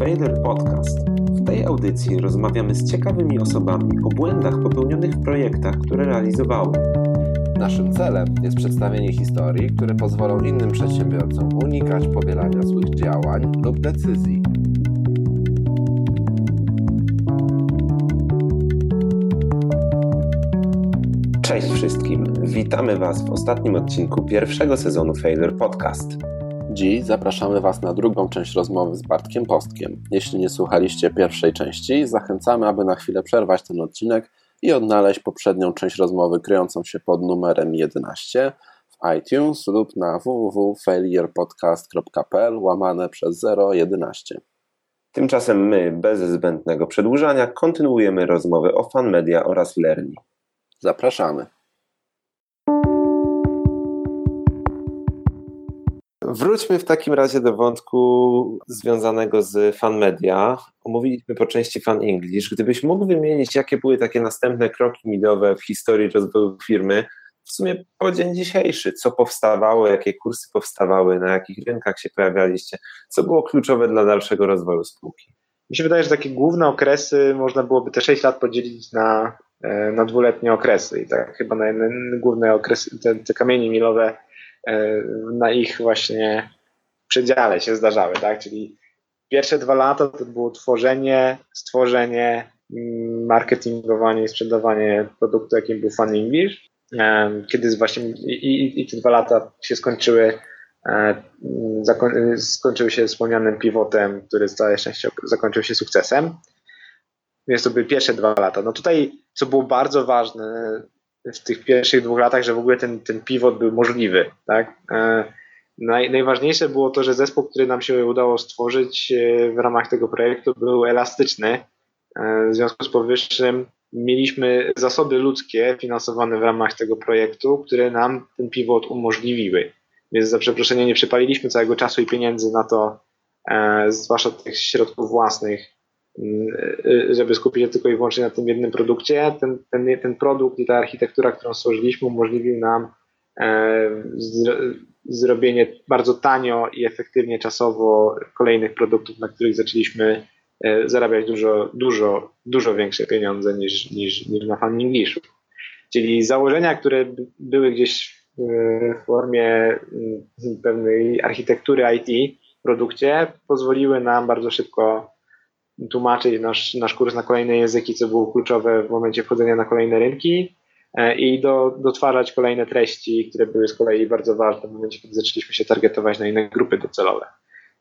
Failure Podcast. W tej audycji rozmawiamy z ciekawymi osobami o błędach popełnionych w projektach, które realizowały. Naszym celem jest przedstawienie historii, które pozwolą innym przedsiębiorcom unikać powielania złych działań lub decyzji. Cześć wszystkim. Witamy Was w ostatnim odcinku pierwszego sezonu Failure Podcast. Dziś zapraszamy Was na drugą część rozmowy z Bartkiem Postkiem. Jeśli nie słuchaliście pierwszej części, zachęcamy, aby na chwilę przerwać ten odcinek i odnaleźć poprzednią część rozmowy kryjącą się pod numerem 11 w iTunes lub na www.failurepodcast.pl łamane przez 011. Tymczasem my, bez zbędnego przedłużania, kontynuujemy rozmowę o fan media oraz Lerni. Zapraszamy. Wróćmy w takim razie do wątku związanego z fan media. Omówiliśmy po części fan English. Gdybyś mógł wymienić, jakie były takie następne kroki milowe w historii rozwoju firmy, w sumie po dzień dzisiejszy, co powstawało, jakie kursy powstawały, na jakich rynkach się pojawialiście, co było kluczowe dla dalszego rozwoju spółki? Mi się wydaje, że takie główne okresy można byłoby te 6 lat podzielić na, e, na dwuletnie okresy i tak chyba na, główne okresy, te, te kamienie milowe na ich właśnie przedziale się zdarzały, tak? Czyli pierwsze dwa lata to było tworzenie, stworzenie, mm, marketingowanie i sprzedawanie produktu, jakim był Fun English. E, kiedy właśnie i, i, i te dwa lata się skończyły, e, skończyły się wspomnianym pivotem, który całe szczęście zakończył się sukcesem. Więc to były pierwsze dwa lata. No tutaj, co było bardzo ważne, w tych pierwszych dwóch latach, że w ogóle ten, ten pivot był możliwy. Tak? E, naj, najważniejsze było to, że zespół, który nam się udało stworzyć e, w ramach tego projektu, był elastyczny. E, w związku z powyższym mieliśmy zasoby ludzkie finansowane w ramach tego projektu, które nam ten pivot umożliwiły. Więc za przeproszenie nie przypaliliśmy całego czasu i pieniędzy na to, zwłaszcza tych środków własnych, żeby skupić się tylko i wyłącznie na tym jednym produkcie. Ten, ten, ten produkt i ta architektura, którą stworzyliśmy, umożliwił nam e, zrobienie bardzo tanio i efektywnie czasowo kolejnych produktów, na których zaczęliśmy e, zarabiać dużo, dużo, dużo większe pieniądze niż, niż, niż na Fan Englishu. Czyli założenia, które były gdzieś w formie mm, pewnej architektury IT w produkcie, pozwoliły nam bardzo szybko tłumaczyć nasz, nasz kurs na kolejne języki, co było kluczowe w momencie wchodzenia na kolejne rynki e, i do, dotwarzać kolejne treści, które były z kolei bardzo ważne w momencie, kiedy zaczęliśmy się targetować na inne grupy docelowe.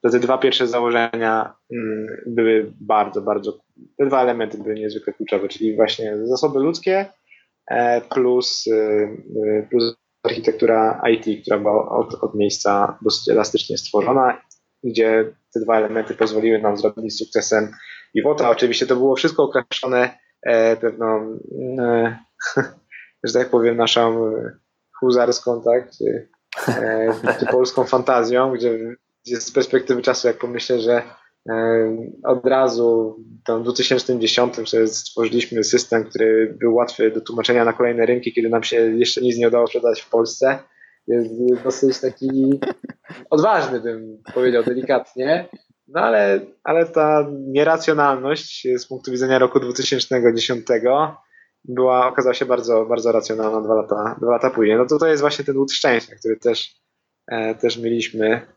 To te dwa pierwsze założenia mm, były bardzo, bardzo, te dwa elementy były niezwykle kluczowe, czyli właśnie zasoby ludzkie e, plus, e, plus architektura IT, która była od, od miejsca dosyć elastycznie stworzona, gdzie te dwa elementy pozwoliły nam zrobić sukcesem Iwota. Oczywiście to było wszystko okraszone e, pewną, e, że tak powiem, naszą huzarską, tak, czy, e, czy polską fantazją, gdzie, z perspektywy czasu, jak pomyślę, że e, od razu w 2010 stworzyliśmy system, który był łatwy do tłumaczenia na kolejne rynki, kiedy nam się jeszcze nic nie udało sprzedać w Polsce. Jest dosyć taki odważny, bym powiedział delikatnie. No ale, ale ta nieracjonalność z punktu widzenia roku 2010 była, okazała się bardzo, bardzo racjonalna dwa lata, dwa lata później. No to to jest właśnie ten łód szczęścia, który też, e, też mieliśmy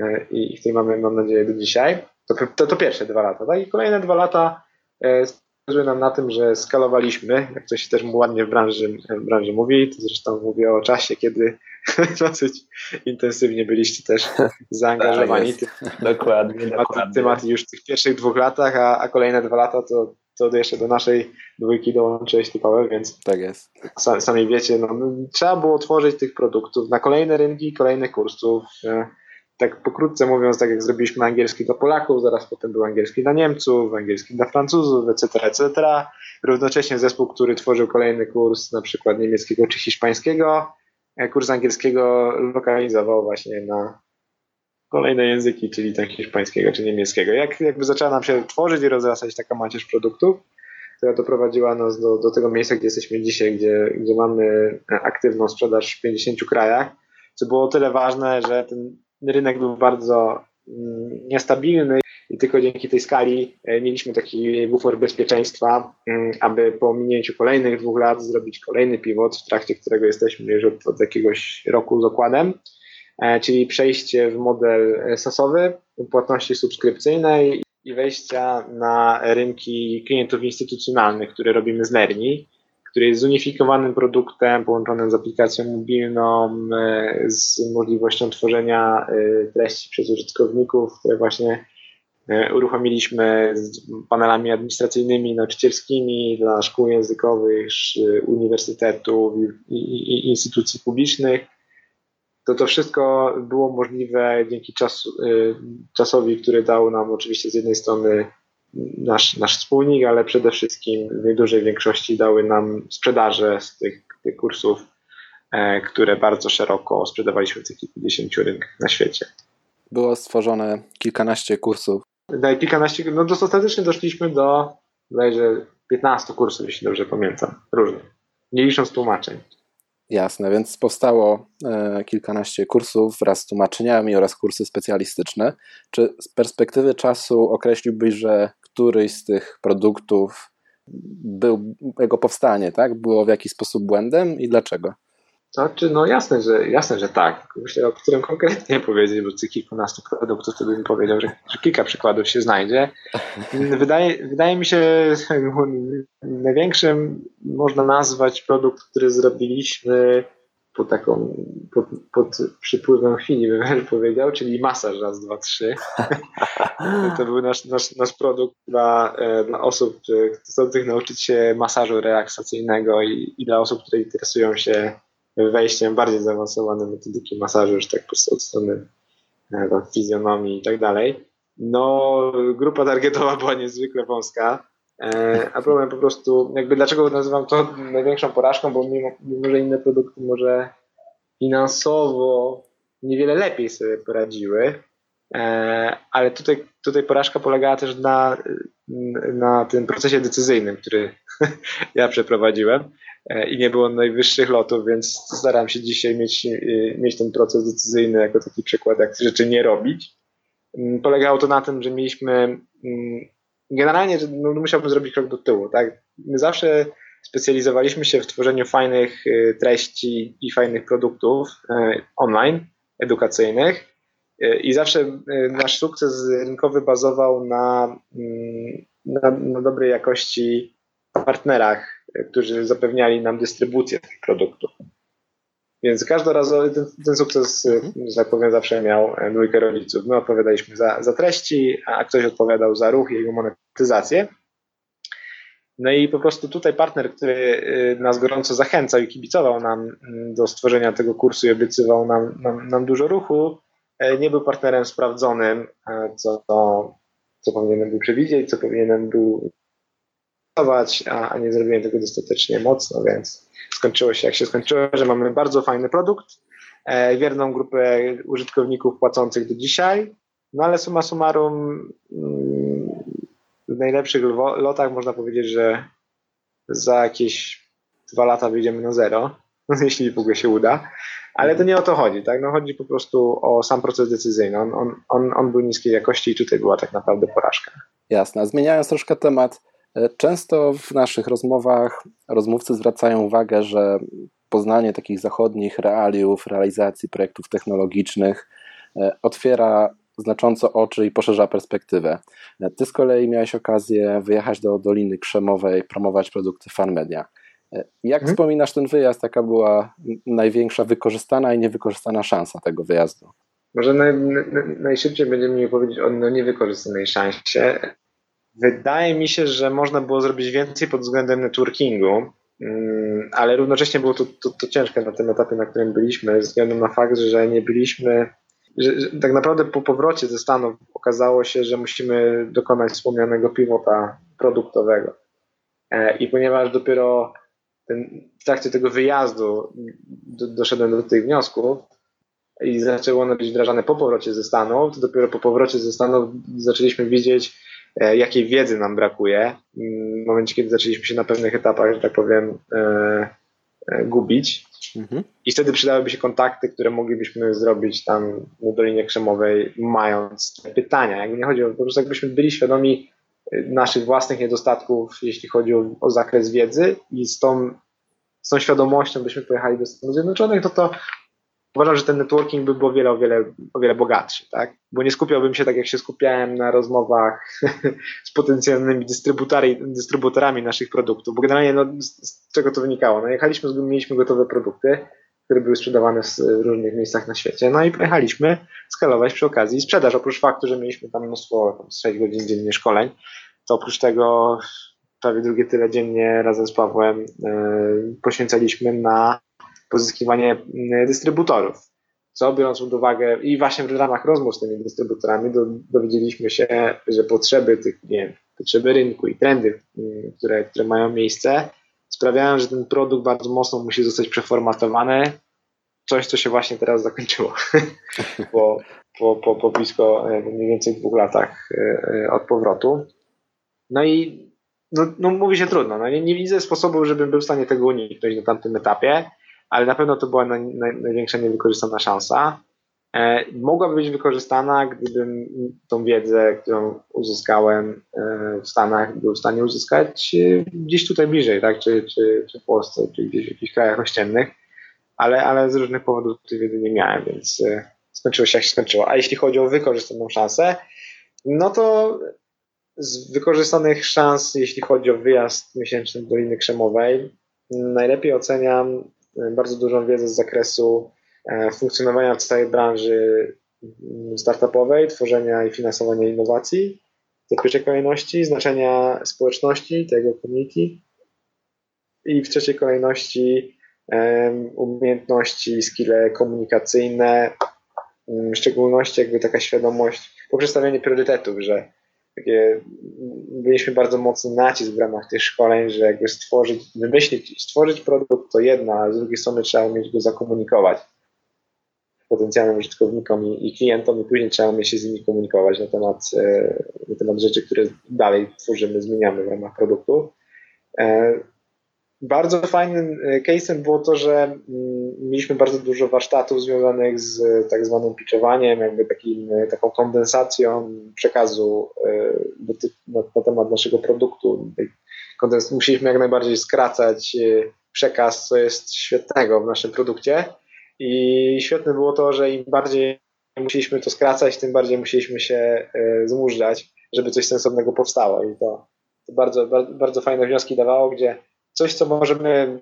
e, i który mamy, mam nadzieję, do dzisiaj. To, to, to pierwsze dwa lata. Tak? I kolejne dwa lata e, zależy nam na tym, że skalowaliśmy, jak to się też ładnie w branży, w branży mówi, to zresztą mówię o czasie, kiedy dosyć intensywnie byliście też zaangażowani. Tak dokładnie, dokładnie. Temat już w tych pierwszych dwóch latach, a, a kolejne dwa lata to, to jeszcze do naszej dwójki dołączyłeś ty Paweł, więc tak jest. sami wiecie, no, trzeba było tworzyć tych produktów na kolejne rynki, kolejnych kursów. Tak pokrótce mówiąc, tak jak zrobiliśmy angielski dla Polaków, zaraz potem był angielski dla Niemców, angielski dla Francuzów, etc., etc. Równocześnie zespół, który tworzył kolejny kurs na przykład niemieckiego czy hiszpańskiego, e, kurs angielskiego lokalizował właśnie na kolejne języki, czyli tak hiszpańskiego czy niemieckiego. Jak jakby zaczęła nam się tworzyć i rozrastać taka macierz produktów, która doprowadziła nas do, do tego miejsca, gdzie jesteśmy dzisiaj, gdzie, gdzie mamy aktywną sprzedaż w 50 krajach, co było o tyle ważne, że ten rynek był bardzo mm, niestabilny i tylko dzięki tej skali e, mieliśmy taki bufor bezpieczeństwa, mm, aby po minięciu kolejnych dwóch lat zrobić kolejny pivot, w trakcie którego jesteśmy już od, od jakiegoś roku z okładem, e, czyli przejście w model sasowy, płatności subskrypcyjnej i wejścia na rynki klientów instytucjonalnych, które robimy z Lerni który jest zunifikowanym produktem połączonym z aplikacją mobilną, e, z możliwością tworzenia e, treści przez użytkowników, które właśnie e, uruchomiliśmy z panelami administracyjnymi, nauczycielskimi dla szkół językowych, uniwersytetów i, instytucji publicznych. To to wszystko było możliwe dzięki czasu, czasowi, który dał nam oczywiście z jednej strony nasz, nasz wspólnik, ale przede wszystkim w dużej większości dały nam sprzedaże z tych, tych kursów, e, które bardzo szeroko sprzedawaliśmy w tych kilkudziesięciu rynkach na świecie. Było stworzone kilkanaście kursów. Daj, kilkanaście, no dostatecznie doszliśmy do bodajże 15 kursów, jeśli dobrze pamiętam, różnych, nie licząc tłumaczeń. Jasne, więc powstało e, kilkanaście kursów wraz z tłumaczeniami oraz kursy specjalistyczne. Czy z perspektywy czasu określiłbyś, że któryś z tych produktów był, jego powstanie, tak? Było w jakiś sposób błędem i dlaczego? Znaczy, no jasne, że, jasne, że tak. Myślę, o którym konkretnie powiedzieć, bo tych kilkunastu produktów to bym powiedział, że, że kilka przykładów się znajdzie. Wydaje, wydaje mi się, największym można nazwać produkt, który zrobiliśmy pod taką, pod, pod przypływem chwili, bym powiedział, czyli masaż raz, dwa, trzy. to był nasz, nasz, nasz produkt dla, e, dla osób chcących nauczyć się masażu relaksacyjnego i, i dla osób, które interesują się wejściem bardziej zaawansowane metodyki masażu, już tak po prostu od strony e, fizjonomii i tak dalej. No, grupa targetowa była niezwykle wąska, e, a problem po prostu, jakby dlaczego nazywam to największą porażką, bo mimo, mimo że inne produkty może finansowo niewiele lepiej sobie poradziły, e, ale tutaj, tutaj porażka polegała też na, na tym procesie decyzyjnym, który ja przeprowadziłem. E, i nie było najwyższych lotów, więc staram się dzisiaj mieć, mieć ten proces decyzyjny jako taki przykład, jak rzeczy nie robić. Mm, polegało to na tym, że mieliśmy mm, generalnie no, musiałbym zrobić krok do tyłu. Tak? My zawsze specjalizowaliśmy się w tworzeniu fajnych e, treści i fajnych produktów online, edukacyjnych. I zawsze nasz sukces rynkowy bazował na, mm, na, na dobrej jakości partnerach którzy zapewniali nam dystrybucję tych produktów. Więc każdorazowy ten, ten sukces, mhm. że tak powiem, zawsze miał dwójkę rodziców. My odpowiadaliśmy za, za treści, a ktoś odpowiadał za ruch i jego monetyzację. No i po prostu tutaj partner, który y, nas gorąco zachęcał i kibicował nam mm, do stworzenia tego kursu i obiecywał nam, nam, nam dużo ruchu, e, nie był partnerem sprawdzonym, e, co, co powinienem był przewidzieć, co powinienem był a, nie zrobiłem tego dostatecznie mocno, więc skończyło się jak się skończyło, że mamy bardzo fajny produkt, e, wierną grupę użytkowników płacących do dzisiaj, no ale summa summarum mm, w najlepszych lotach można powiedzieć, że za jakieś dwa lata wyjdziemy na zero, jeśli w ogóle się uda. Ale to nie o to chodzi, tak? No chodzi po prostu o sam proces decyzyjny. On, on, on, był niskiej jakości i tutaj była tak naprawdę porażka. Jasne. Zmieniając troszkę temat, często w naszych rozmowach rozmówcy zwracają uwagę, że poznanie takich zachodnich realiów, realizacji projektów technologicznych e, otwiera znacząco oczy i poszerza perspektywę. E, ty z kolei miałeś okazję wyjechać do Doliny Krzemowej, promować produkty FanMedia. Jak hmm. wspominasz ten wyjazd? Jaka była największa wykorzystana i niewykorzystana szansa tego wyjazdu? Może naj, najszybciej będziemy mi powiedzieć o no, niewykorzystanej szansie. Wydaje mi się, że można było zrobić więcej pod względem networkingu, mm, ale równocześnie było to, to, to ciężkie na tym etapie, na którym byliśmy, ze względu na fakt, że nie byliśmy, że, że tak naprawdę po powrocie ze Stanów okazało się, że musimy dokonać wspomnianego pivota produktowego. E, I ponieważ dopiero ten, w trakcie tego wyjazdu do, doszedłem do tych wniosków i zaczęło one być wdrażane po powrocie ze Stanów, to dopiero po powrocie ze Stanów zaczęliśmy widzieć, jakiej wiedzy nam brakuje. W momencie, kiedy zaczęliśmy się na pewnych etapach, że tak powiem, e, gubić. Mhm. I wtedy przydałyby się kontakty, które moglibyśmy zrobić tam na Dolinie Krzemowej, mając te pytania. Jakby nie chodzi o, po prostu jakbyśmy byli świadomi naszych własnych niedostatków, jeśli chodzi o, o zakres wiedzy i z tą, z tą świadomością byśmy pojechali do Stanów Zjednoczonych, to to uważam, że ten networking by był o wiele, o wiele, o wiele bogatszy, tak? Bo nie skupiałbym się tak, jak się skupiałem na rozmowach z potencjalnymi dystrybutorami naszych produktów, bo generalnie no, z, z czego to wynikało? No jechaliśmy, mieliśmy gotowe produkty, które były sprzedawane w różnych miejscach na świecie, no i pojechaliśmy skalować przy okazji sprzedaż, oprócz faktu, że mieliśmy tam mnóstwo, tam 6 godzin dziennie szkoleń, to oprócz tego prawie drugie tyle dziennie razem z Pawłem yy, poświęcaliśmy na pozyskiwanie mm, dystrybutorów. Co biorąc pod uwagę i właśnie w ramach rozmów z tymi dystrybutorami do, dowiedzieliśmy się, że potrzeby tych nie potrzeby rynku i trendy, mm, które, które mają miejsce, sprawiają, że ten produkt bardzo mocno musi zostać przeformatowany. Coś, co się właśnie teraz zakończyło po, po, po, po blisko e, mniej więcej dwóch latach e, e, od powrotu. No i no, no mówi się trudno. No, nie, nie widzę sposobu, żebym był w stanie tego uniknąć na tamtym etapie ale na pewno to była naj, naj, największa niewykorzystana szansa. E, mogłaby być wykorzystana, gdybym tą wiedzę, którą uzyskałem e, w Stanach, był w stanie uzyskać e, gdzieś tutaj bliżej, tak? czy, czy, czy w Polsce, czy gdzieś w jakichś krajach ościennych, ale, ale z różnych powodów tej wiedzy nie miałem, więc e, skończyło się jak się skończyło. A jeśli chodzi o wykorzystaną szansę, no to z wykorzystanych szans, jeśli chodzi o wyjazd miesięczny do Doliny Krzemowej, najlepiej oceniam bardzo dużą wiedzę z zakresu e, funkcjonowania całej branży mm, startupowej, tworzenia i finansowania innowacji, w pierwszej kolejności znaczenia społeczności, tego community i w trzeciej kolejności umiejętności, skille komunikacyjne, mm, w szczególności jakby taka świadomość, poprzestawienie priorytetów, że takie, mieliśmy bardzo mocny nacisk w ramach tych szkoleń, że jakby stworzyć, wymyślić, stworzyć produkt to jedno, a z drugiej strony trzeba umieć go zakomunikować potencjalnym użytkownikom i, i klientom i później trzeba umieć się z nimi komunikować na temat, e, na temat rzeczy, które dalej tworzymy, zmieniamy w ramach produktu. E, bardzo fajnym e, case'em było to, że mm, mieliśmy bardzo dużo warsztatów związanych z tak zwanym pitchowaniem, jakby takim, e, taką kondensacją przekazu e, na, temat naszego produktu. Musieliśmy jak najbardziej skracać przekaz, co jest świetnego w naszym produkcie. I świetne było to, że im bardziej musieliśmy to skracać, tym bardziej musieliśmy się zmużdżać, żeby coś sensownego powstało. I to, to bardzo, bardzo fajne wnioski dawało, gdzie coś, co możemy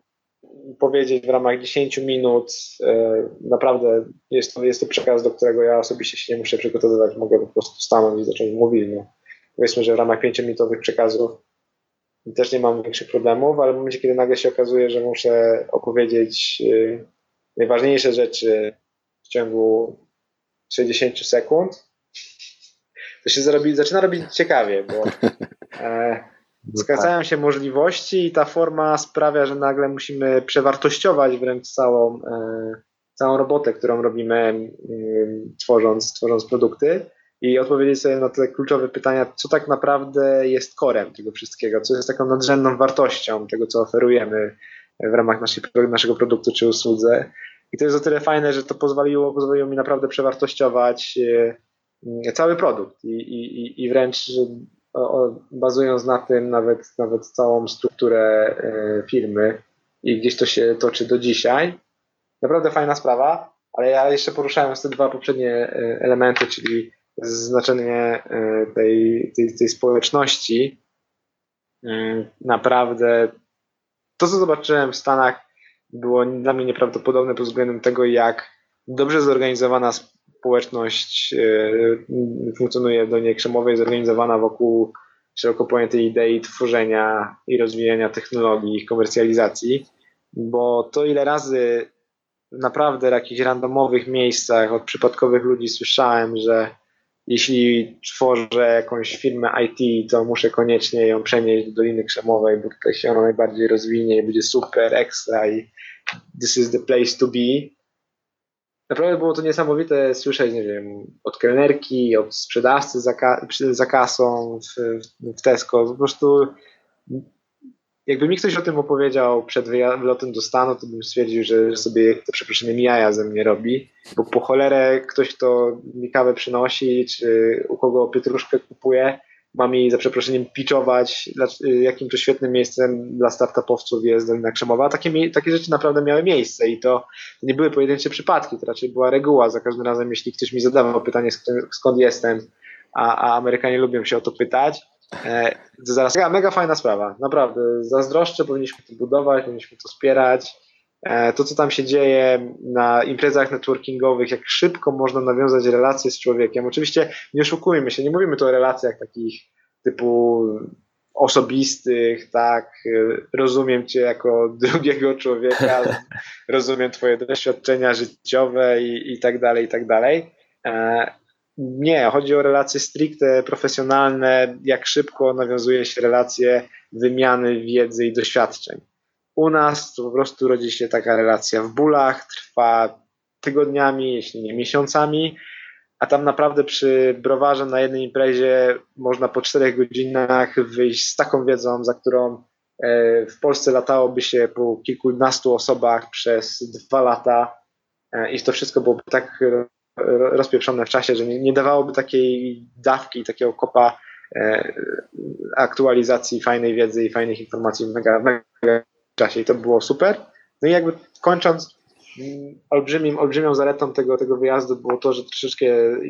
powiedzieć w ramach 10 minut. E, naprawdę jest to, jest to przekaz, do którego ja osobiście się nie muszę przygotowywać. Mogę po prostu stanąć i zacząć mówić. No. Powiedzmy, że w ramach 5-minutowych przekazów też nie mam większych problemów, ale w momencie, kiedy nagle się okazuje, że muszę opowiedzieć e, najważniejsze rzeczy w ciągu 60 sekund, to się zarobi, zaczyna robić ciekawie, bo e, Skracają się możliwości i ta forma sprawia, że nagle musimy przewartościować wręcz całą, e, całą robotę, którą robimy e, tworząc, tworząc produkty i odpowiedzieć sobie na te kluczowe pytania, co tak naprawdę jest korem tego wszystkiego, co jest taką nadrzędną wartością tego, co oferujemy w ramach naszej, naszego produktu czy usłudze. I to jest o tyle fajne, że to pozwoliło, pozwoliło mi naprawdę przewartościować e, cały produkt i, i, i wręcz bazując na tym nawet, nawet całą strukturę e, firmy i gdzieś to się toczy do dzisiaj. Naprawdę fajna sprawa, ale ja jeszcze poruszając te dwa poprzednie e, elementy, czyli znaczenie e, tej, tej, tej społeczności, naprawdę to, co zobaczyłem w Stanach, było dla mnie nieprawdopodobne pod względem tego, jak dobrze zorganizowana społeczność e, funkcjonuje w Dolinie Krzemowej, zorganizowana wokół szeroko pojętej idei tworzenia i rozwijania technologii, ich komercjalizacji, bo to ile razy naprawdę w jakichś randomowych miejscach od przypadkowych ludzi słyszałem, że jeśli tworzę jakąś firmę IT, to muszę koniecznie ją przenieść do Doliny Krzemowej, bo tutaj się ona najbardziej rozwinie i będzie super, ekstra i this is the place to be naprawdę było to niesamowite słyszeć, nie wiem, od kelnerki, od sprzedawcy za, za kasą w, w Tesco. Po prostu jakby mi ktoś o tym opowiedział przed wylotem do Stanu, to bym stwierdził, że sobie to przeproszeniem jaja ze mnie robi, bo po cholerę ktoś, kto mi kawę przynosi, czy u kogo pietruszkę kupuje, ma mi za przeproszeniem pitchować, jakim to świetnym miejscem dla startupowców jest Dolina Krzemowa. Takie, takie rzeczy naprawdę miały miejsce i to, to nie były pojedyncze przypadki, to raczej była reguła. Za każdym razem, jeśli ktoś mi zadawał pytanie, skąd jestem, a, a Amerykanie lubią się o to pytać, e, to zaraz, mega, mega fajna sprawa, naprawdę. Zazdroszczę, powinniśmy to budować, powinniśmy to wspierać. E, to, co tam się dzieje na imprezach networkingowych, jak szybko można nawiązać relacje z człowiekiem. Oczywiście nie oszukujmy się, nie mówimy tu o relacjach takich typu osobistych, tak, rozumiem cię jako drugiego człowieka, rozumiem twoje doświadczenia życiowe i, i tak dalej, i tak dalej. E, nie, chodzi o relacje stricte profesjonalne, jak szybko nawiązuje się relacje wymiany wiedzy i doświadczeń. U nas po prostu rodzi się taka relacja w bólach, trwa tygodniami, jeśli nie miesiącami, a tam naprawdę przy browarze na jednej imprezie można po czterech godzinach wyjść z taką wiedzą, za którą e, w Polsce latałoby się po kilkunastu osobach przez dwa lata e, i to wszystko byłoby tak rozpieprzone w czasie, że nie, nie dawałoby takiej dawki, takiego kopa e, aktualizacji fajnej wiedzy i fajnych informacji mega, mega czasie i to było super. No i jakby kończąc, mm, olbrzymim, olbrzymią zaletą tego, tego wyjazdu było to, że troszeczkę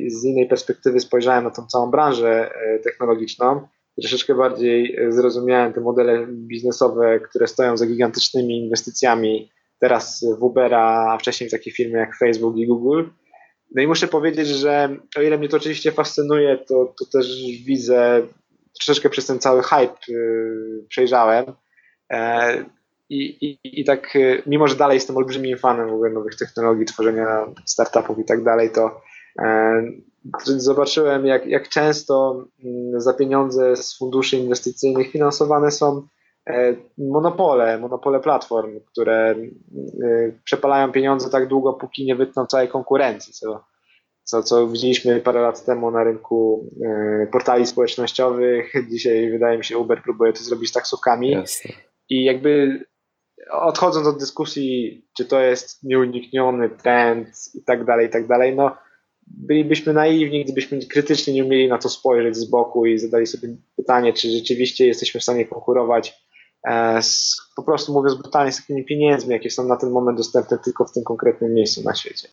z innej perspektywy spojrzałem na tą całą branżę e, technologiczną, troszeczkę bardziej e, zrozumiałem te modele biznesowe, które stoją za gigantycznymi inwestycjami teraz w Ubera, a wcześniej w takie firmy jak Facebook i Google. No i muszę powiedzieć, że o ile mnie to oczywiście fascynuje, to, to też widzę, troszeczkę przez ten cały hype yy, przejrzałem. I, i, I tak, y, mimo że dalej jestem olbrzymim fanem w ogóle nowych technologii, tworzenia startupów i tak dalej, to e, zobaczyłem, jak, jak często mm, za pieniądze z funduszy inwestycyjnych finansowane są e, monopole, monopole platform, które y, przepalają pieniądze tak długo, póki nie wytną całej konkurencji, co, co, co widzieliśmy parę lat temu na rynku portali społecznościowych. Dzisiaj wydaje mi się Uber próbuje to zrobić z taksówkami. Jasne. I jakby odchodząc od dyskusji, czy to jest nieunikniony trend i tak dalej, i tak dalej, no bylibyśmy naiwni, gdybyśmy krytycznie nie umieli na to spojrzeć z boku i zadali sobie pytanie, czy rzeczywiście jesteśmy w stanie konkurować e, z, po prostu mówiąc brutalnie, z takimi pieniędzmi, jakie są na ten moment dostępne tylko w tym konkretnym miejscu na świecie.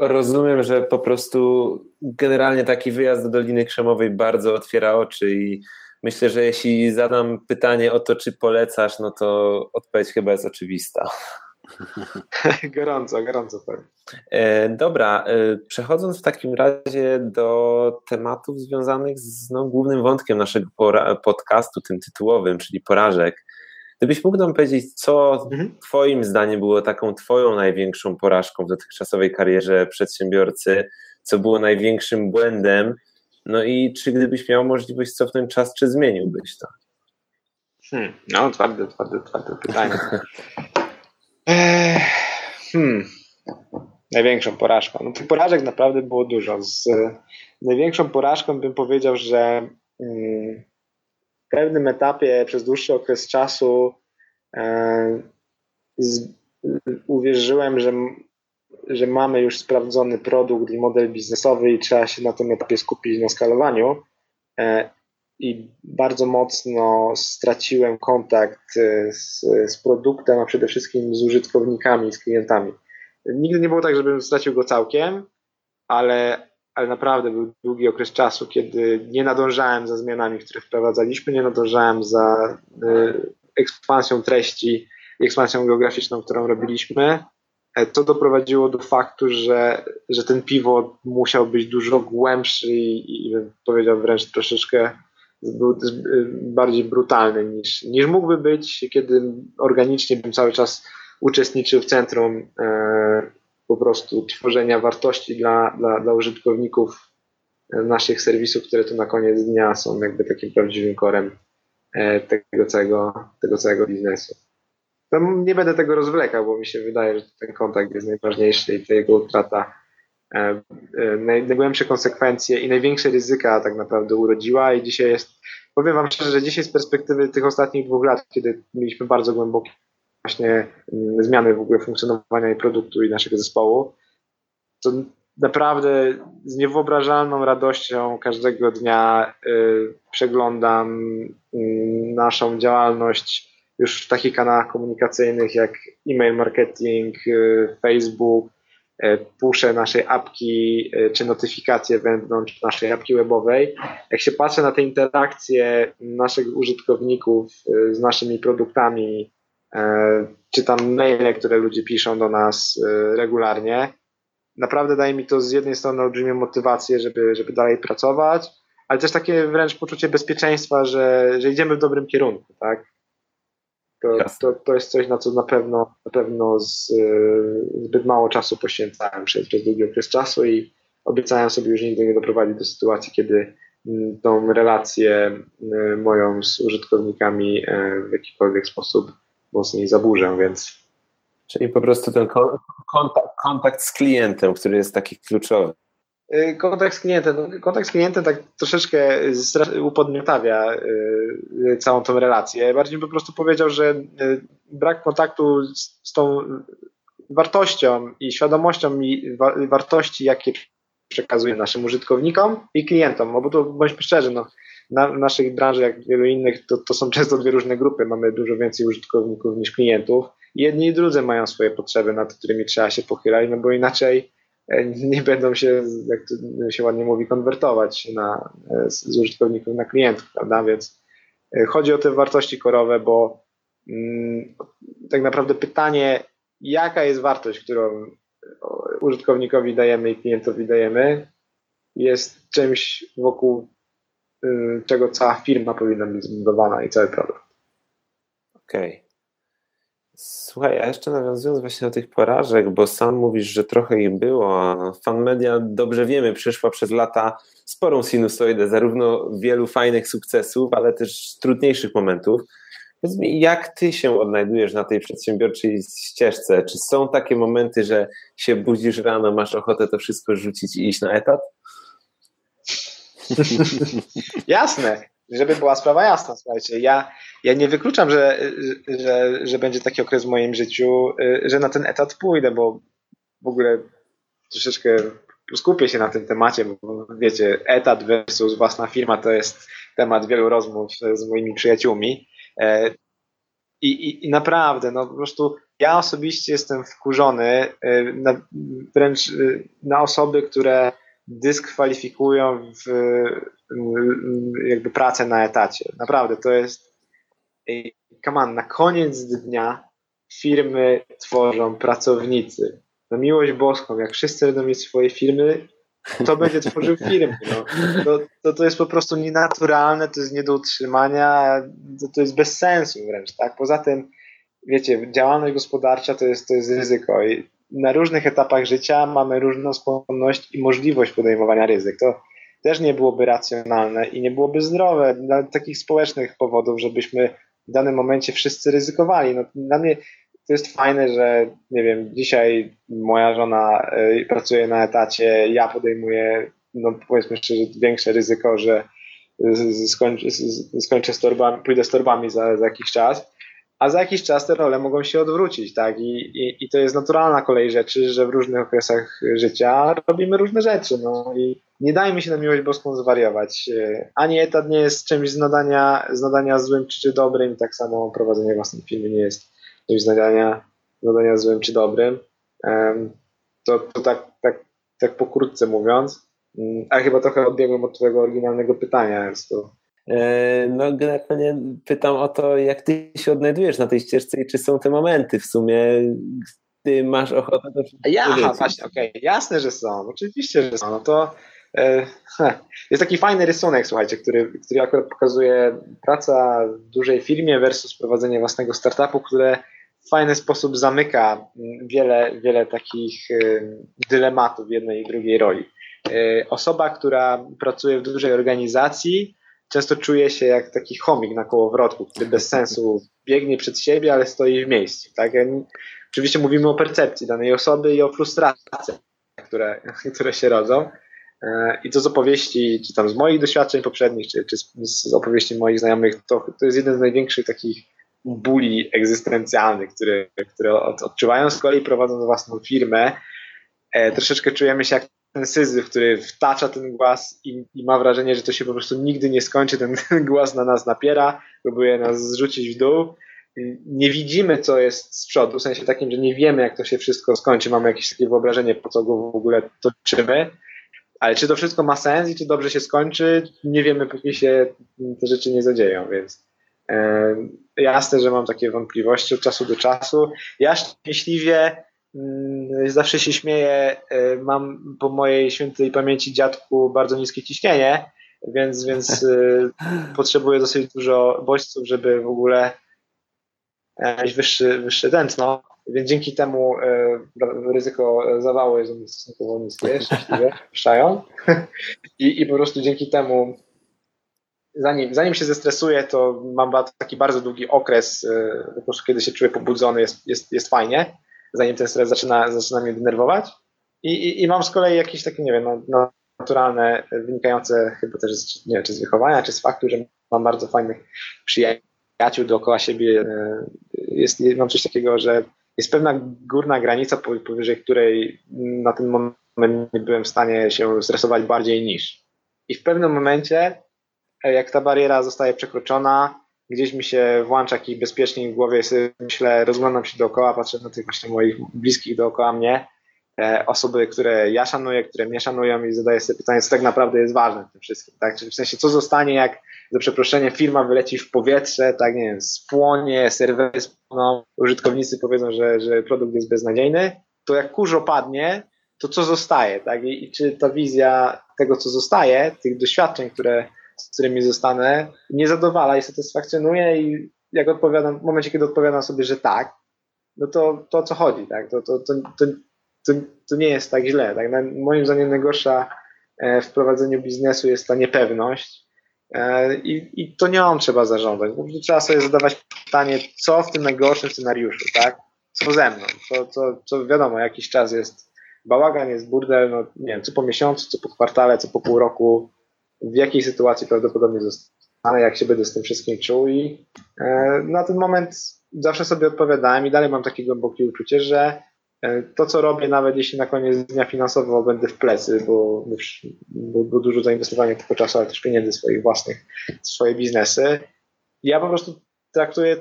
Rozumiem, że po prostu generalnie taki wyjazd do Doliny Krzemowej bardzo otwiera oczy i Myślę, że jeśli zadam pytanie o to, czy polecasz, no to odpowiedź chyba jest oczywista. gorąco, gorąco powiem. E, dobra, e, przechodząc w takim razie do tematów związanych z no, głównym wątkiem naszego podcastu, tym tytułowym, czyli porażek. Gdybyś mógł nam powiedzieć, co mhm. Twoim zdaniem było taką Twoją największą porażką w dotychczasowej karierze przedsiębiorcy, co było największym błędem, no i czy gdybyś miał możliwość cofnąć czas, czy zmieniłbyś to? Hmm, no, twarde, twarde, twarde pytanie. hmm. Największą porażką. No tych porażek naprawdę było dużo. Z największą porażką bym powiedział, że hmm, w pewnym etapie przez dłuższy okres czasu e, z, uwierzyłem, że że mamy już sprawdzony produkt i model biznesowy i trzeba się na tym etapie skupić na skalowaniu. E, I bardzo mocno straciłem kontakt e, z, z produktem, a przede wszystkim z użytkownikami, z klientami. Nigdy nie było tak, żebym stracił go całkiem, ale, ale naprawdę był długi okres czasu, kiedy nie nadążałem za zmianami, które wprowadzaliśmy, nie nadążałem za e, ekspansją treści ekspansją geograficzną, którą robiliśmy. E, to doprowadziło do faktu, że, że ten piwo musiał być dużo głębszy i, i powiedział wręcz troszeczkę był bardziej brutalny niż, niż mógłby być, kiedy organicznie bym cały czas uczestniczył w centrum e, po prostu tworzenia wartości dla, dla, dla użytkowników naszych serwisów, które tu na koniec dnia są jakby takim prawdziwym korem e, tego całego, tego całego biznesu. No, nie będę tego rozwlekał, bo mi się wydaje, że ten kontakt jest najważniejszy i to jego utrata e, e, najgłębsze konsekwencje i największe ryzyka tak naprawdę urodziła i dzisiaj jest powiem Wam szczerze, że dzisiaj z perspektywy tych ostatnich dwóch lat, kiedy mieliśmy bardzo głębokie właśnie mm, zmiany w ogóle funkcjonowania i produktu i naszego zespołu, to naprawdę z niewyobrażalną radością każdego dnia y, przeglądam y, naszą działalność już w takich kanałach komunikacyjnych jak e-mail marketing, y, Facebook, y, puszę naszej apki y, czy notyfikacje wewnątrz naszej apki webowej. Jak się patrzę na te interakcje naszych użytkowników z naszymi produktami, czytam maile, które ludzie piszą do nas regularnie, naprawdę daje mi to z jednej strony olbrzymią motywację, żeby, żeby dalej pracować, ale też takie wręcz poczucie bezpieczeństwa, że, że idziemy w dobrym kierunku, tak? To, to, to jest coś, na co na pewno, na pewno z, zbyt mało czasu poświęcałem przez, przez długi okres czasu i obiecałem sobie już nigdy nie doprowadzić do sytuacji, kiedy tą relację mm, moją z użytkownikami e, w jakikolwiek sposób mocniej zaburzę, więc Czyli po prostu ten kontakt, kontakt z klientem, który jest taki kluczowy. Y, kontakt z klientem, no, kontakt z klientem tak troszeczkę upodmiotawia y, całą tą relację. Bardziej po prostu powiedział, że y, brak kontaktu z, tą wartością i świadomością i wartości, jakie przekazuje naszym użytkownikom i klientom, no bo to bądźmy szczerzy, no, na, w naszej branży, jak wielu innych, to, to są często dwie różne grupy. Mamy dużo więcej użytkowników niż klientów. Jedni i drudzy mają swoje potrzeby, nad którymi trzeba się pochylać, no bo inaczej nie będą się, jak to się ładnie mówi, konwertować na, e, z użytkowników na klientów, prawda? Więc e, chodzi o te wartości korowe, bo mm, tak naprawdę pytanie, jaka jest wartość, którą użytkownikowi dajemy i klientowi dajemy, jest czymś wokół czego cała firma powinna być zbudowana i cały produkt. Okej. Okay. Słuchaj, a jeszcze nawiązując właśnie do tych porażek, bo sam mówisz, że trochę ich było, a fan media dobrze wiemy, przeszła przez lata sporą sinusoidę, zarówno wielu fajnych sukcesów, ale też trudniejszych momentów. Powiedz mi, jak ty się odnajdujesz na tej przedsiębiorczej ścieżce? Czy są takie momenty, że się budzisz rano, masz ochotę to wszystko rzucić i iść na etat? Jasne, żeby była sprawa jasna, słuchajcie, ja, ja nie wykluczam, że, że, że będzie taki okres w moim życiu, że na ten etat pójdę, bo w ogóle troszeczkę skupię się na tym temacie, bo wiecie, etat versus własna firma to jest temat wielu rozmów z moimi przyjaciółmi. E, I, i, i naprawdę, no po prostu ja osobiście jestem wkurzony e, na, wręcz e, na osoby, które dyskwalifikują w, jakby pracę na etacie. Naprawdę, to jest come on, na koniec dnia firmy tworzą pracownicy. Na miłość boską, jak wszyscy będą mieć swoje firmy, to będzie tworzył firmy. No. To, to, to jest po prostu nienaturalne, to jest nie do utrzymania, to, to jest bez sensu wręcz. Tak? Poza tym, wiecie, działalność gospodarcza to jest, to jest ryzyko i na różnych etapach życia mamy różną skłonność i możliwość podejmowania ryzyk. To też nie byłoby racjonalne i nie byłoby zdrowe dla takich społecznych powodów, żebyśmy w danym momencie wszyscy ryzykowali. No, dla mnie to jest fajne, że nie wiem, dzisiaj moja żona y, pracuje na etacie, ja podejmuję, no powiedzmy szczerze, większe ryzyko, że skończę, skończę z torbami, pójdę z torbami za, za jakiś czas a za jakiś czas te role mogą się odwrócić, tak? I, i, I to jest naturalna kolej rzeczy, że w różnych okresach życia robimy różne rzeczy, no i nie dajmy się na miłość boską zwariować. Ani etat nie jest czymś z nadania, z nadania złym czy, czy dobrym, tak samo prowadzenie własnej firmy nie jest czymś z nadania, z nadania złym czy dobrym. To, to tak, tak, tak pokrótce mówiąc, mm, a chyba trochę odbiegłem od twojego oryginalnego pytania, więc to E, no, generalnie pytam o to, jak ty się odnajdujesz na tej ścieżce i czy są te momenty w sumie, gdy masz ochotę do Ja, aha, właśnie, okej, okay. jasne, że są, oczywiście, że są. No to e, jest taki fajny rysunek, słuchajcie, który, który akurat pokazuje praca w dużej firmie versus prowadzenie własnego startupu, które w fajny sposób zamyka wiele, wiele takich e, dylematów jednej i drugiej roli. E, osoba, która pracuje w dużej organizacji, często czuję się jak taki chomik na kołowrotku, który bez sensu biegnie przed siebie, ale stoi w miejscu. Tak? Oczywiście mówimy o percepcji danej osoby i o frustracjach, które, które się rodzą. I to z opowieści, czy tam z moich doświadczeń poprzednich, czy, czy z, opowieści moich znajomych, to, to jest jeden z największych takich bóli egzystencjalnych, które, które odczuwają z kolei prowadząc własną firmę. E, troszeczkę czujemy się jak ten syzyf, który wtacza ten głaz i, i, ma wrażenie, że to się po prostu nigdy nie skończy, ten, ten głaz na nas napiera, próbuje nas zrzucić w dół. Nie widzimy, co jest z przodu, w sensie takim, że nie wiemy, jak to się wszystko skończy, mamy jakieś takie wyobrażenie, po co go w ogóle toczymy, ale czy to wszystko ma sens i czy dobrze się skończy, nie wiemy, póki się te rzeczy nie zadzieją, więc e, jasne, że mam takie wątpliwości od czasu do czasu. Ja szczęśliwie zawsze się śmieję, e, mam po mojej świętej pamięci dziadku bardzo niskie ciśnienie, więc, więc e, potrzebuję dosyć dużo bodźców, żeby w ogóle mieć wyższy, wyższe tętno, więc dzięki temu ryzyko zawału jest stosunkowo niskie, szczęśliwie, puszczają. I, I po prostu dzięki temu zanim, zanim się zestresuję, to mam taki bardzo długi okres, e, po prostu kiedy się czuję pobudzony, jest, jest, jest fajnie, zanim ten stres zaczyna, zaczyna mnie denerwować. I, i, i mam z kolei jakieś takie, nie wiem, no, naturalne, wynikające chyba też z, nie wiem, czy z wychowania, czy z faktu, że mam bardzo fajnych przyjaciół dookoła siebie. E, jest, mam coś takiego, że jest pewna górna granica, powyżej której na ten moment nie byłem w stanie się stresować bardziej niż. I w pewnym momencie jak ta bariera zostaje przekroczona, gdzieś mi się włącza jakiś bezpiecznik w głowie, sobie myślę, rozglądam się dookoła, patrzę na tych właśnie moich bliskich dookoła mnie, e, osoby, które ja szanuję, które mnie szanują i zadaję sobie pytanie, co tak naprawdę jest ważne w tym wszystkim, tak? Czyli w sensie, co zostanie, jak za przeproszenie firma wyleci w powietrze, tak, nie wiem, spłonie, serwery spłoną, użytkownicy powiedzą, że, że produkt jest beznadziejny, to jak kurz opadnie, to co zostaje, tak? I, I czy ta wizja tego, co zostaje, tych doświadczeń, które z którymi zostanę, nie zadowala i satysfakcjonuje i jak odpowiadam, w momencie, kiedy odpowiadam sobie, że tak, no to, to o co chodzi, tak? To, to, to, to, to, nie jest tak źle. Tak? Moim zdaniem najgorsza e, w prowadzeniu biznesu jest ta niepewność e, i, i to nie on trzeba zarządzać. Trzeba sobie zadawać pytanie, co w tym najgorszym scenariuszu, tak? Co ze mną? Co, co, co wiadomo, jakiś czas jest bałagan, jest burdel, no nie wiem, co po miesiącu, co po kwartale, co po pół roku, w jakiej sytuacji prawdopodobnie zostanę, jak się będę z tym wszystkim czuł i e, na ten moment zawsze sobie odpowiadałem i dalej mam takie głębokie uczucie, że e, to, co robię, nawet jeśli na koniec dnia finansowo będę w plecy, bo, bo, bo dużo zainwestowania tylko czasu, ale też pieniędzy swoich własnych, swoje biznesy, ja po prostu traktuję,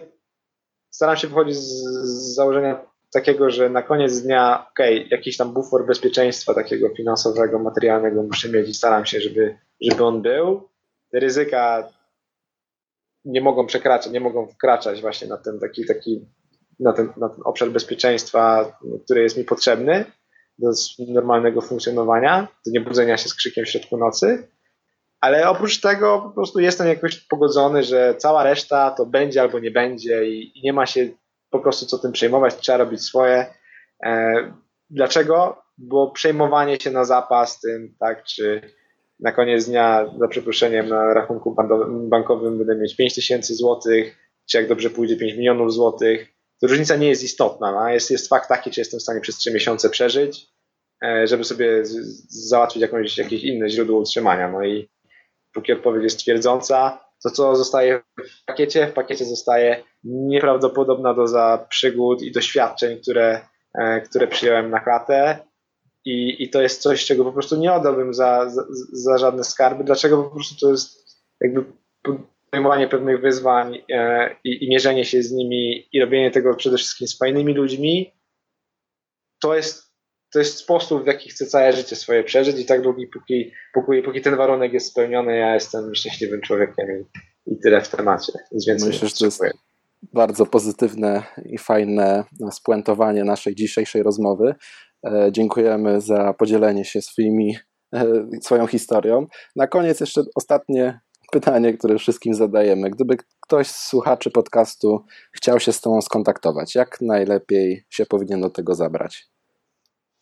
staram się wychodzić z, z założenia takiego, że na koniec dnia, ok, jakiś tam bufor bezpieczeństwa takiego finansowego, materialnego muszę mieć i staram się, żeby żeby on był. Te ryzyka nie mogą przekraczać, nie mogą wkraczać właśnie na ten taki, taki na ten, na ten obszar bezpieczeństwa, który jest mi potrzebny do normalnego funkcjonowania, do niebudzenia się z krzykiem w środku nocy. Ale oprócz tego po prostu jestem jakoś pogodzony, że cała reszta to będzie albo nie będzie i, i nie ma się po prostu co tym przejmować, trzeba robić swoje. E, dlaczego? Bo przejmowanie się na zapas tym, tak, czy na koniec dnia, za przeproszeniem, na rachunku bankowym będę mieć 5 tysięcy złotych, czy jak dobrze pójdzie 5 milionów złotych, to różnica nie jest istotna. No. Jest, jest fakt taki, czy jestem w stanie przez 3 miesiące przeżyć, e, żeby sobie załatwić jakąś, jakieś inne źródło utrzymania. No i póki odpowiedź jest twierdząca, to co zostaje w pakiecie? W pakiecie zostaje nieprawdopodobna doza przygód i doświadczeń, które, e, które przyjąłem na klatę i, I to jest coś, czego po prostu nie oddałbym za, za, za żadne skarby. Dlaczego? Po prostu to jest jakby podejmowanie pewnych wyzwań e, i, i mierzenie się z nimi i robienie tego przede wszystkim z fajnymi ludźmi. To jest, to jest sposób, w jaki chcę całe życie swoje przeżyć i tak długi, póki, póki, póki ten warunek jest spełniony, ja jestem szczęśliwym człowiekiem i, i tyle w temacie. Myślę, że to jest bardzo pozytywne i fajne spuentowanie naszej dzisiejszej rozmowy. E, dziękujemy za podzielenie się swoimi, e, swoją historią. Na koniec jeszcze ostatnie pytanie, które wszystkim zadajemy. Gdyby ktoś z słuchaczy podcastu chciał się z Tobą skontaktować, jak najlepiej się powinien do tego zabrać?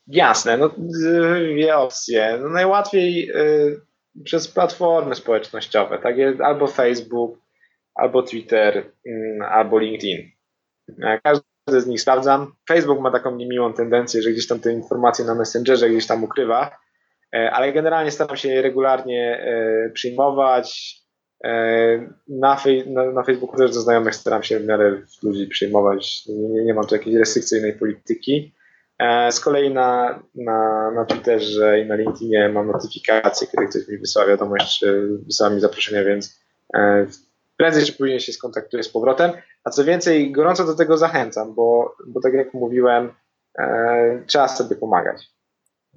Jasne, no dwie opcje. No, najłatwiej y, przez platformy społecznościowe, tak albo Facebook, albo Twitter, y, albo LinkedIn. Każdy z nich sprawdzam. Facebook ma taką niemiłą tendencję, że gdzieś tam te informacje na Messengerze gdzieś tam ukrywa, ale generalnie staram się je regularnie przyjmować. Na, fej, na, na, Facebooku też do znajomych staram się w miarę ludzi przyjmować. Nie, nie mam tu jakiejś restrykcyjnej polityki. Z kolei na, na, na Twitterze i na LinkedInie mam notyfikacje, kiedy ktoś mi wysyła wiadomość, czy wysyła mi zaproszenie, więc prędzej czy później się skontaktuję z powrotem. A co więcej, gorąco do tego zachęcam, bo, bo tak jak mówiłem, e, trzeba sobie pomagać.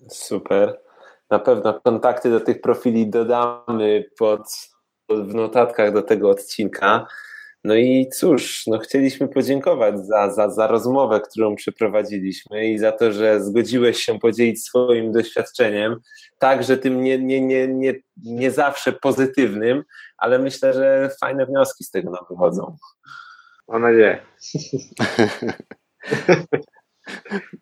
Super. Na pewno kontakty do tych profili dodamy pod w notatkach do tego odcinka. No i cóż, no chcieliśmy podziękować za, za, za rozmowę, którą przeprowadziliśmy i za to, że zgodziłeś się podzielić swoim doświadczeniem, także tym nie, nie, nie, nie, nie zawsze pozytywnym, ale myślę, że fajne wnioski z tego nam wychodzą. Mam nadzieję.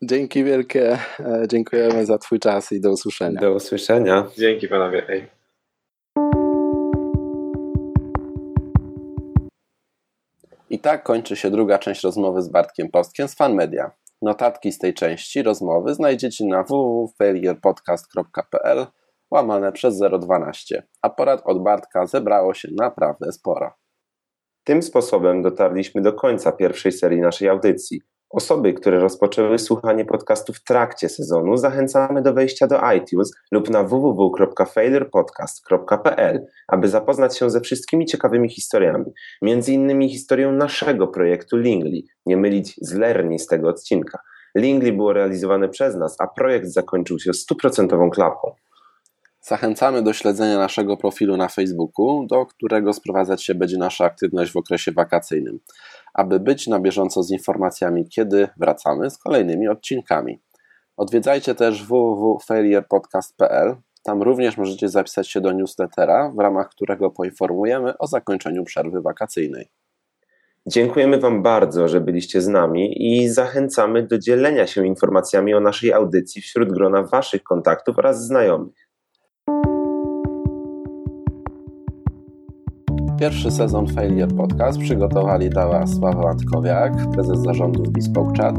Dzięki wielkie. E, dziękujemy za Twój czas i do usłyszenia. Do usłyszenia. Dzięki panowie. Ej. I tak kończy się druga część rozmowy z Bartkiem Postkiem z Fanmedia. Notatki z tej części rozmowy znajdziecie na www.failurepodcast.pl łamane przez 012, a porad od Bartka zebrało się naprawdę sporo. Tym sposobem dotarliśmy do końca pierwszej serii naszej audycji. Osoby, które rozpoczęły słuchanie podcastu w trakcie sezonu, zachęcamy do wejścia do iTunes lub na www.failurepodcast.pl, aby zapoznać się ze wszystkimi ciekawymi historiami, między innymi historią naszego projektu Lingli, nie mylić z Lerni z tego odcinka. Lingli było realizowane przez nas, a projekt zakończył się stuprocentową klapą. Zachęcamy do śledzenia naszego profilu na Facebooku, do którego sprowadzać się będzie nasza aktywność w okresie wakacyjnym, aby być na bieżąco z informacjami, kiedy wracamy z kolejnymi odcinkami. Odwiedzajcie też www.failurepodcast.pl. Tam również możecie zapisać się do newslettera, w ramach którego poinformujemy o zakończeniu przerwy wakacyjnej. Dziękujemy Wam bardzo, że byliście z nami i zachęcamy do dzielenia się informacjami o naszej audycji wśród grona Waszych kontaktów oraz znajomych. Pierwszy sezon Failure Podcast przygotowali dała Sława Antkowiak, prezes zarządu Bespoke Chat.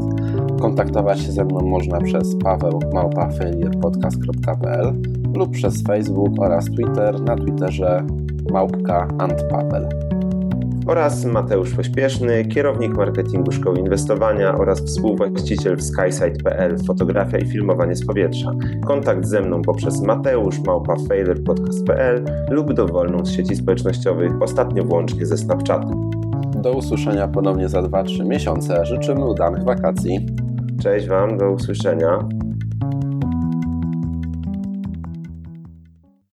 Kontaktować się ze mną można przez paweł małpa.failurepodcast.pl lub przez Facebook oraz Twitter na Twitterze małpka antpaweł oraz Mateusz Pośpieszny, kierownik marketingu Szkoły Inwestowania oraz współwłaściciel w skysite.pl fotografia i filmowanie z powietrza. Kontakt ze mną poprzez Mateusz małpa podcast.pl lub dowolną z sieci społecznościowych, ostatnio włącznie ze Snapchatem. Do usłyszenia ponownie za 2-3 miesiące. Życzymy udanych wakacji. Cześć Wam, do usłyszenia.